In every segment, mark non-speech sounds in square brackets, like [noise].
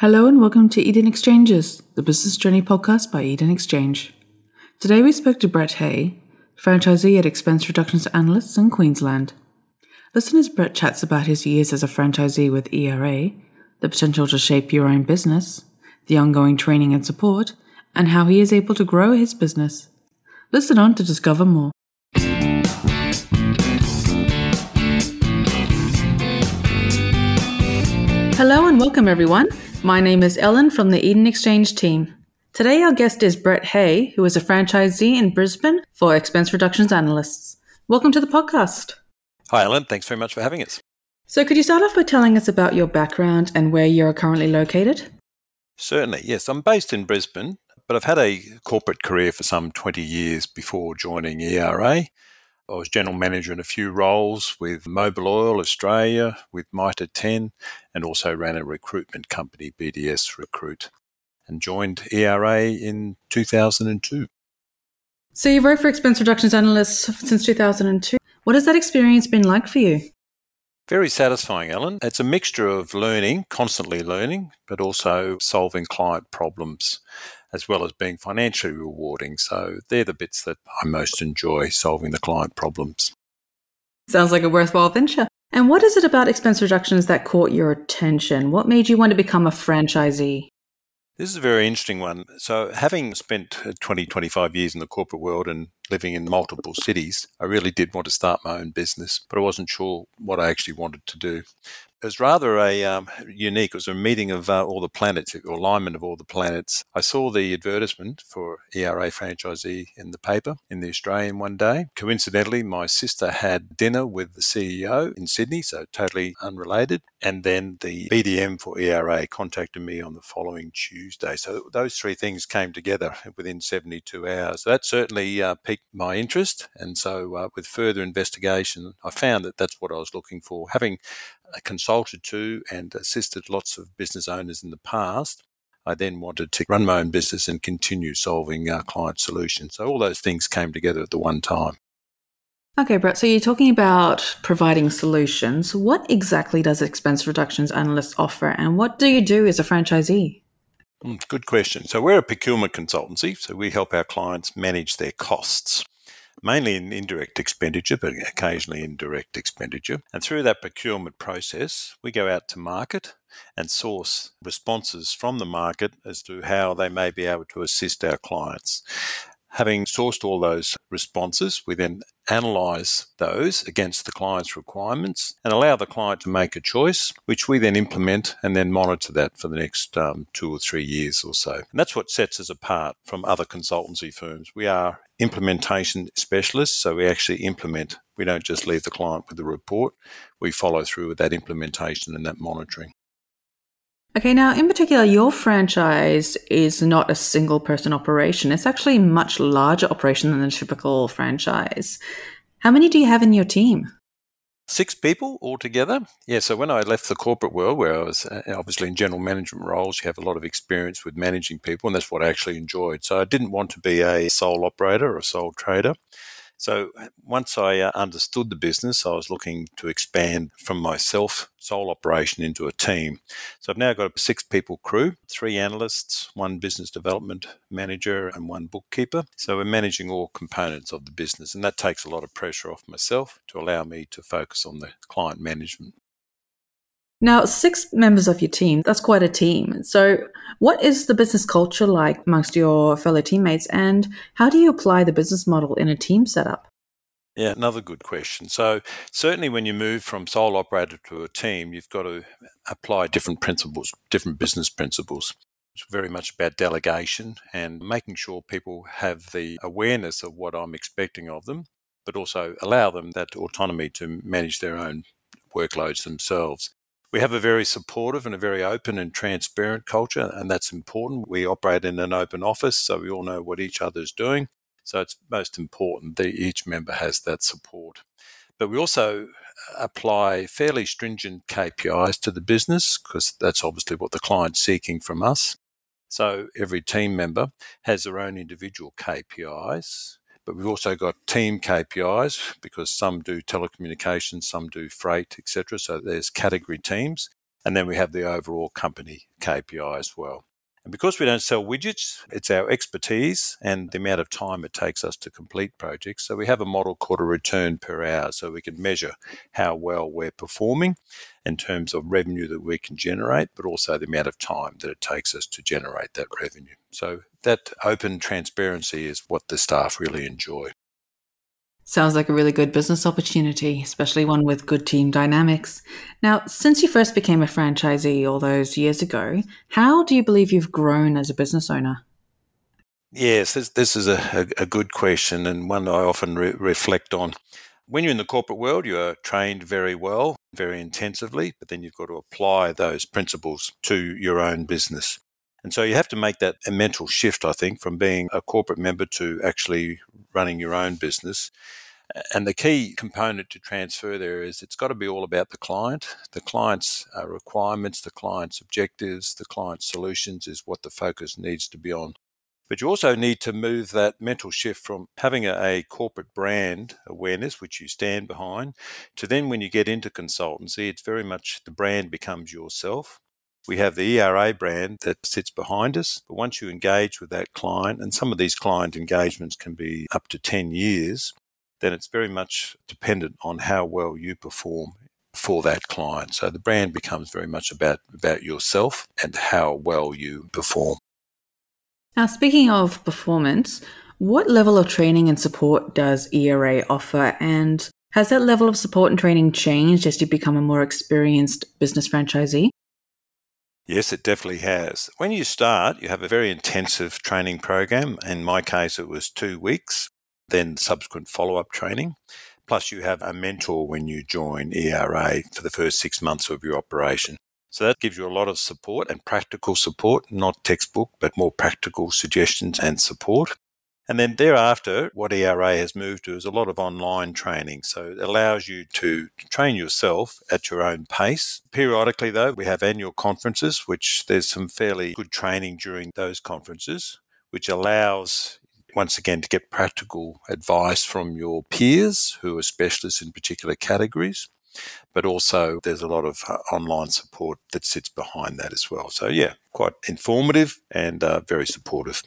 Hello and welcome to Eden Exchanges, the business journey podcast by Eden Exchange. Today we spoke to Brett Hay, franchisee at Expense Reductions Analysts in Queensland. Listen as Brett chats about his years as a franchisee with ERA, the potential to shape your own business, the ongoing training and support, and how he is able to grow his business. Listen on to discover more. Hello and welcome, everyone. My name is Ellen from the Eden Exchange team. Today, our guest is Brett Hay, who is a franchisee in Brisbane for expense reductions analysts. Welcome to the podcast. Hi, Ellen. Thanks very much for having us. So, could you start off by telling us about your background and where you're currently located? Certainly, yes. I'm based in Brisbane, but I've had a corporate career for some 20 years before joining ERA. I was general manager in a few roles with Mobil Oil Australia, with Mitre 10, and also ran a recruitment company, BDS Recruit, and joined ERA in 2002. So you've worked for expense reductions analysts since 2002. What has that experience been like for you? Very satisfying, Ellen. It's a mixture of learning, constantly learning, but also solving client problems as well as being financially rewarding. So they're the bits that I most enjoy solving the client problems. Sounds like a worthwhile venture. And what is it about expense reductions that caught your attention? What made you want to become a franchisee? This is a very interesting one. So, having spent uh, 20, 25 years in the corporate world and living in multiple cities, I really did want to start my own business, but I wasn't sure what I actually wanted to do it was rather a um, unique. It was a meeting of uh, all the planets, or alignment of all the planets. I saw the advertisement for ERA franchisee in the paper in the Australian one day. Coincidentally, my sister had dinner with the CEO in Sydney, so totally unrelated. And then the BDM for ERA contacted me on the following Tuesday. So those three things came together within 72 hours. That certainly uh, piqued my interest. And so, uh, with further investigation, I found that that's what I was looking for. Having consulted to and assisted lots of business owners in the past. I then wanted to run my own business and continue solving uh, client solutions. So all those things came together at the one time. Okay, Brett. So you're talking about providing solutions. What exactly does expense reductions analyst offer, and what do you do as a franchisee? Mm, good question. So we're a procurement consultancy, so we help our clients manage their costs mainly in indirect expenditure, but occasionally in direct expenditure. And through that procurement process, we go out to market and source responses from the market as to how they may be able to assist our clients. Having sourced all those responses, we then analyze those against the client's requirements and allow the client to make a choice, which we then implement and then monitor that for the next um, two or three years or so. And that's what sets us apart from other consultancy firms. We are implementation specialists, so we actually implement. We don't just leave the client with the report, we follow through with that implementation and that monitoring. Okay, now in particular, your franchise is not a single person operation. It's actually a much larger operation than a typical franchise. How many do you have in your team? Six people altogether. Yeah, so when I left the corporate world, where I was uh, obviously in general management roles, you have a lot of experience with managing people, and that's what I actually enjoyed. So I didn't want to be a sole operator or a sole trader. So once I uh, understood the business, I was looking to expand from myself, sole operation, into a team. So I've now got a six people crew, three analysts, one business development manager, and one bookkeeper. So we're managing all components of the business, and that takes a lot of pressure off myself to allow me to focus on the client management. Now, six members of your team, that's quite a team. So, what is the business culture like amongst your fellow teammates, and how do you apply the business model in a team setup? Yeah, another good question. So, certainly when you move from sole operator to a team, you've got to apply different principles, different business principles. It's very much about delegation and making sure people have the awareness of what I'm expecting of them, but also allow them that autonomy to manage their own workloads themselves. We have a very supportive and a very open and transparent culture, and that's important. We operate in an open office, so we all know what each other is doing. So it's most important that each member has that support. But we also apply fairly stringent KPIs to the business because that's obviously what the client's seeking from us. So every team member has their own individual KPIs but we've also got team KPIs because some do telecommunications, some do freight, etc. So there's category teams. And then we have the overall company KPI as well. And because we don't sell widgets, it's our expertise and the amount of time it takes us to complete projects. So we have a model called a return per hour. So we can measure how well we're performing in terms of revenue that we can generate, but also the amount of time that it takes us to generate that revenue. So that open transparency is what the staff really enjoy. Sounds like a really good business opportunity, especially one with good team dynamics. Now, since you first became a franchisee all those years ago, how do you believe you've grown as a business owner? Yes, this, this is a, a, good question and one I often re- reflect on. When you're in the corporate world, you are trained very well, very intensively, but then you've got to apply those principles to your own business. And so you have to make that a mental shift, I think, from being a corporate member to actually running your own business. And the key component to transfer there is it's got to be all about the client. The client's uh, requirements, the client's objectives, the client's solutions is what the focus needs to be on. But you also need to move that mental shift from having a, a, corporate brand awareness, which you stand behind, to then when you get into consultancy, it's very much the brand becomes yourself. We have the ERA brand that sits behind us, but once you engage with that client, and some of these client engagements can be up to 10 years, then it's very much dependent on how well you perform for that client. So the brand becomes very much about, about yourself and how well you perform. Now, speaking of performance, what level of training and support does ERA offer? And has that level of support and training changed as you become a more experienced business franchisee? Yes, it definitely has. When you start, you have a very intensive training program. In my case, it was two weeks then subsequent follow up training. Plus, you have a mentor when you join ERA for the first six months of your operation. So that gives you a lot of support and practical support, not textbook, but more practical suggestions and support. And then thereafter, what ERA has moved to is a lot of online training. So it allows you to train yourself at your own pace. Periodically, though, we have annual conferences, which there's some fairly good training during those conferences, which allows once again, to get practical advice from your peers who are specialists in particular categories. But also, there's a lot of uh, online support that sits behind that as well. So, yeah, quite informative and uh, very supportive.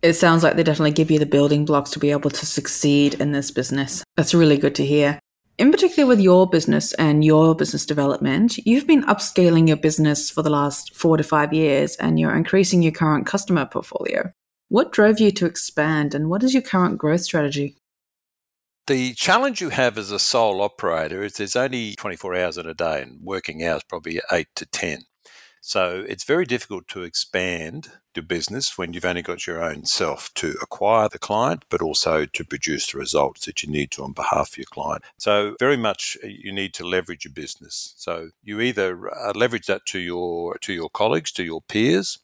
It sounds like they definitely give you the building blocks to be able to succeed in this business. That's really good to hear. In particular, with your business and your business development, you've been upscaling your business for the last four to five years and you're increasing your current customer portfolio. What drove you to expand and what is your current growth strategy? The challenge you have as a sole operator is there's only 24 hours in a day and working hours probably 8 to 10. So it's very difficult to expand business when you've only got your own self to acquire the client, but also to produce the results that you need to on behalf of your client. So very much uh, you need to leverage your business. So you either uh, leverage that to your to your colleagues, to your peers,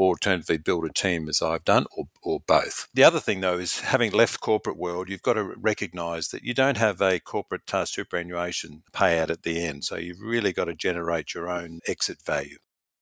or alternatively build a team as I've done, or, or both. The other thing, though, is [laughs] having left corporate world, you've got to recognise that you don't have a corporate uh, superannuation payout at the end. So you've really got to generate your own exit value.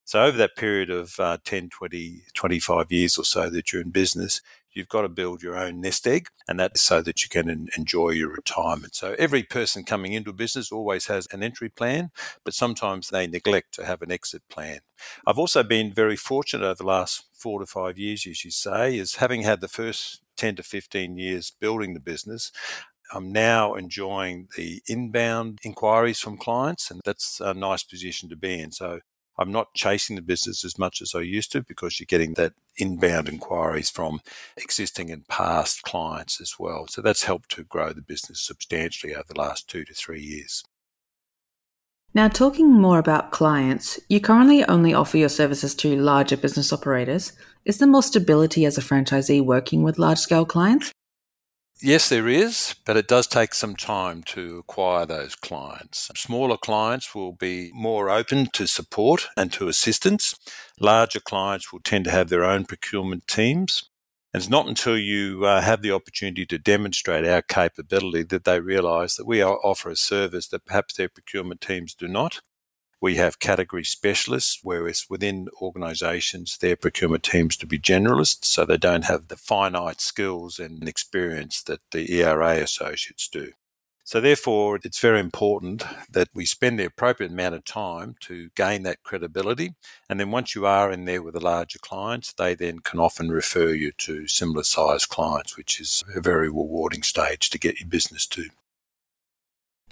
So over that period of uh, 10, 20, 25 years or so that you're in business, you've got to build your own nest egg, and that's so that you can enjoy your retirement. So every person coming into a business always has an entry plan, but sometimes they neglect to have an exit plan. I've also been very fortunate over the last four to five years, as you say, is having had the first 10 to 15 years building the business. I'm now enjoying the inbound inquiries from clients, and that's a nice position to be in. So I'm not chasing the business as much as I used to because you're getting that inbound inquiries from existing and past clients as well. So that's helped to grow the business substantially over the last two to three years. Now, talking more about clients, you currently only offer your services to larger business operators. Is there more stability as a franchisee working with large scale clients? Yes, there is, but it does take some time to acquire those clients. Smaller clients will be more open to support and to assistance. Larger clients will tend to have their own procurement teams. And it's not until you uh, have the opportunity to demonstrate our capability that they realise that we offer a service that perhaps their procurement teams do not. We have category specialists, whereas within organisations, their procurement teams to be generalists, so they don't have the finite skills and experience that the ERA associates do. So, therefore, it's very important that we spend the appropriate amount of time to gain that credibility. And then once you are in there with the larger clients, they then can often refer you to similar sized clients, which is a very rewarding stage to get your business to.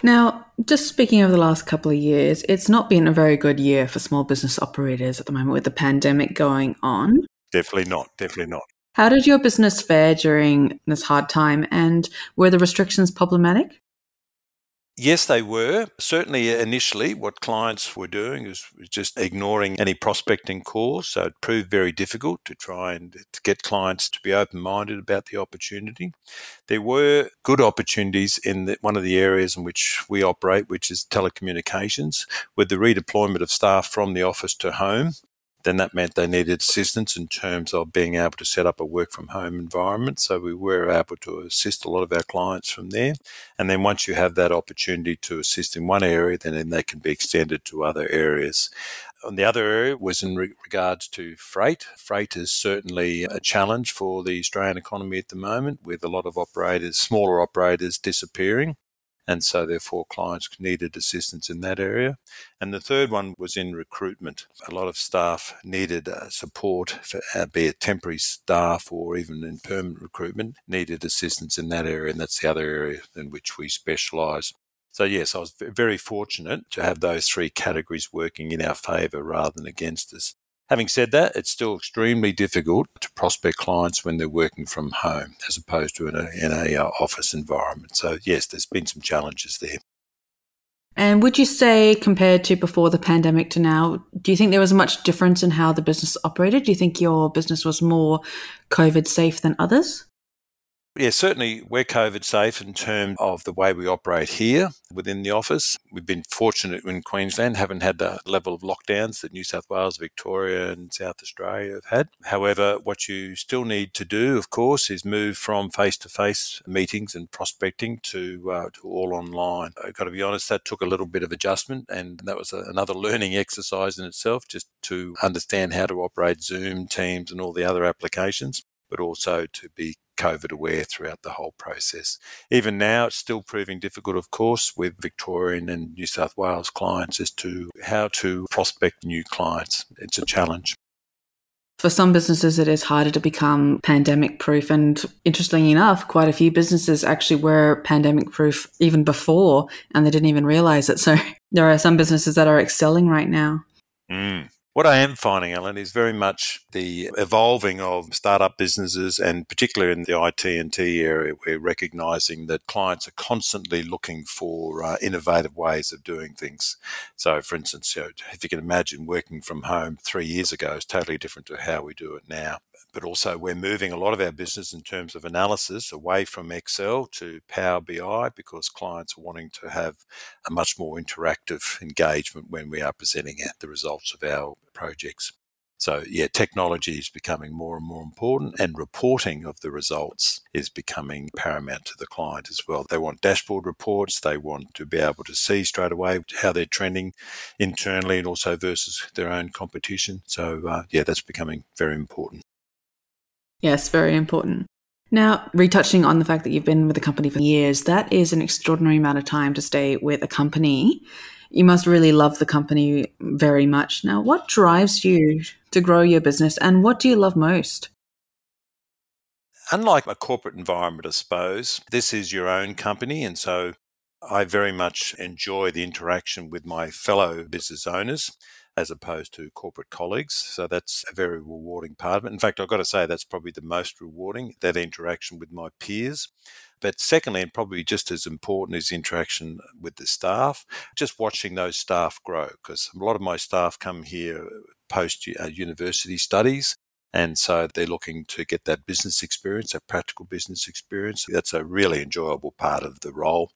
Now, just speaking of the last couple of years, it's not been a very good year for small business operators at the moment with the pandemic going on. Definitely not. Definitely not. How did your business fare during this hard time and were the restrictions problematic? Yes, they were. Certainly, uh, initially, what clients were doing is just ignoring any prospecting calls. So it proved very difficult to try and to get clients to be open minded about the opportunity. There were good opportunities in the, one of the areas in which we operate, which is telecommunications, with the redeployment of staff from the office to home then that meant they needed assistance in terms of being able to set up a work from home environment. So we were able to assist a lot of our clients from there. And then once you have that opportunity to assist in one area, then they can be extended to other areas. And the other area was in re- regards to freight. Freight is certainly a challenge for the Australian economy at the moment, with a lot of operators, smaller operators, disappearing and so therefore clients needed assistance in that area. And the third one was in recruitment. A lot of staff needed uh, support, for, uh, be it temporary staff or even in permanent recruitment, needed assistance in that area, and that's the other area in which we specialise. So, yes, I was very fortunate to have those three categories working in our favour rather than against us. Having said that, it's still extremely difficult to prospect clients when they're working from home as opposed to in a, in a uh, office environment. So yes, there's been some challenges there. And would you say, compared to before the pandemic to now, do you think there was much difference in how the business operated? Do you think your business was more COVID safe than others? Yeah, certainly we're COVID safe in terms of the way we operate here within the office. We've been fortunate in Queensland, haven't had the level of lockdowns that New South Wales, Victoria, and South Australia have had. However, what you still need to do, of course, is move from face to face meetings and prospecting to, uh, to all online. I've got to be honest, that took a little bit of adjustment, and that was a, another [laughs] learning exercise in itself just to understand how to operate Zoom, Teams, and all the other applications but also to be COVID aware throughout the whole process. Even now, it's still proving difficult, of course, with Victorian and New South Wales clients as to how to prospect new clients. It's a challenge. For some businesses, it is harder to become pandemic proof. And interestingly enough, quite a few businesses actually were pandemic proof even before and they didn't even realize it. So [laughs] there are some businesses that are excelling right now. Mm. What I am finding, Ellen, is very much the evolving of startup businesses, and particularly in the IT and T area, we're recognizing that clients are constantly looking for uh, innovative ways of doing things. So, for instance, you know, if you can imagine working from home three years ago is totally different to how we do it now but also we're moving a lot of our business in terms of analysis away from Excel to Power BI because clients are wanting to have a much more interactive engagement when we are presenting the results of our projects. So, yeah, technology is becoming more and more important, and reporting of the results is becoming paramount to the client as well. They want dashboard reports, they want to be able to see straight away how they're trending internally and also versus their own competition. So, uh, yeah, that's becoming very important. Yes, very important. Now, retouching on the fact that you've been with the company for years, that is an extraordinary amount of time to stay with a company. You must really love the company very much. Now, what drives you to grow your business and what do you love most? Unlike a corporate environment, I suppose, this is your own company. And so I very much enjoy the interaction with my fellow business owners as opposed to corporate colleagues. So that's a very rewarding part of it. In fact, I've got to say that's probably the most rewarding, that interaction with my peers. But secondly, and probably just as important, is interaction with the staff, just watching those staff grow. Because a lot of my staff come here post uh, university studies. And so they're looking to get that business experience, that practical business experience. That's a really enjoyable part of the role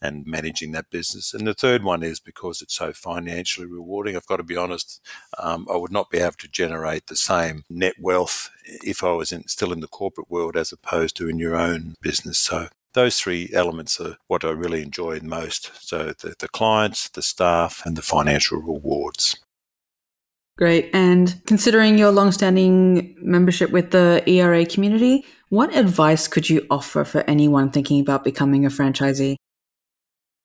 and managing that business. And the third one is because it's so financially rewarding. I've got to be honest, um, I would not be able to generate the same net wealth if I was in, still in the corporate world as opposed to in your own business. So those three elements are what I really enjoy most. So the, the clients, the staff, and the financial rewards. Great. And considering your long-standing membership with the ERA community, what advice could you offer for anyone thinking about becoming a franchisee?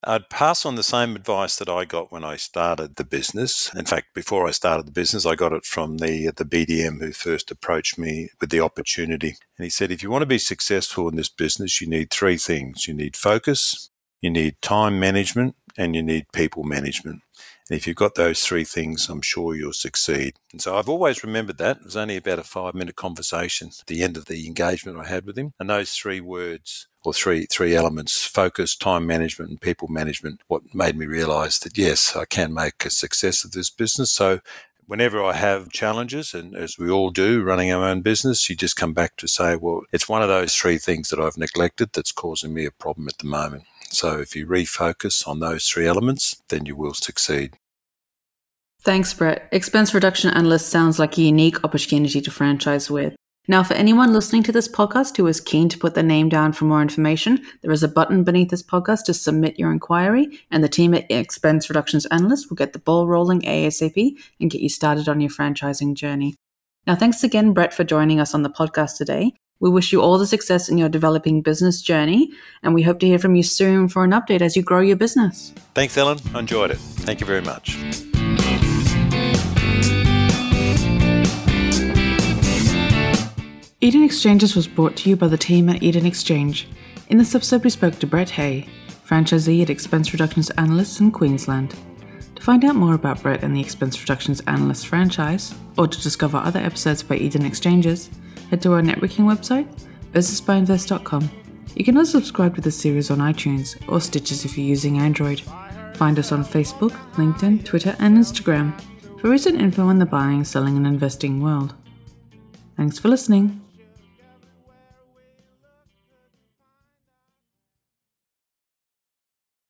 I'd pass on the same advice that I got when I started the business. In fact, before I started the business, I got it from the the BDM who first approached me with the opportunity. And he said, if you want to be successful in this business, you need three things. You need focus, you need time management, and you need people management. And if you've got those three things, I'm sure you'll succeed. And so I've always remembered that. It was only about a five minute conversation at the end of the engagement I had with him. And those three words or three three elements focus time management and people management what made me realize that yes i can make a success of this business so whenever i have challenges and as we all do running our own business you just come back to say well it's one of those three things that i've neglected that's causing me a problem at the moment so if you refocus on those three elements then you will succeed Thanks, Brett. Expense reduction analyst sounds like a unique opportunity to franchise with. Now, for anyone listening to this podcast who is keen to put their name down for more information, there is a button beneath this podcast to submit your inquiry, and the team at Expense Reductions Analyst will get the ball rolling ASAP and get you started on your franchising journey. Now, thanks again, Brett, for joining us on the podcast today. We wish you all the success in your developing business journey, and we hope to hear from you soon for an update as you grow your business. Thanks, Ellen. I enjoyed it. Thank you very much. Eden Exchanges was brought to you by the team at Eden Exchange. In this episode, we spoke to Brett Hay, franchisee at Expense Reductions Analysts in Queensland. To find out more about Brett and the Expense Reductions Analyst franchise, or to discover other episodes by Eden Exchanges, head to our networking website, businessbyinvest.com. You can also subscribe to the series on iTunes or Stitcher if you're using Android. Find us on Facebook, LinkedIn, Twitter, and Instagram for recent info on the buying, selling, and investing world. Thanks for listening.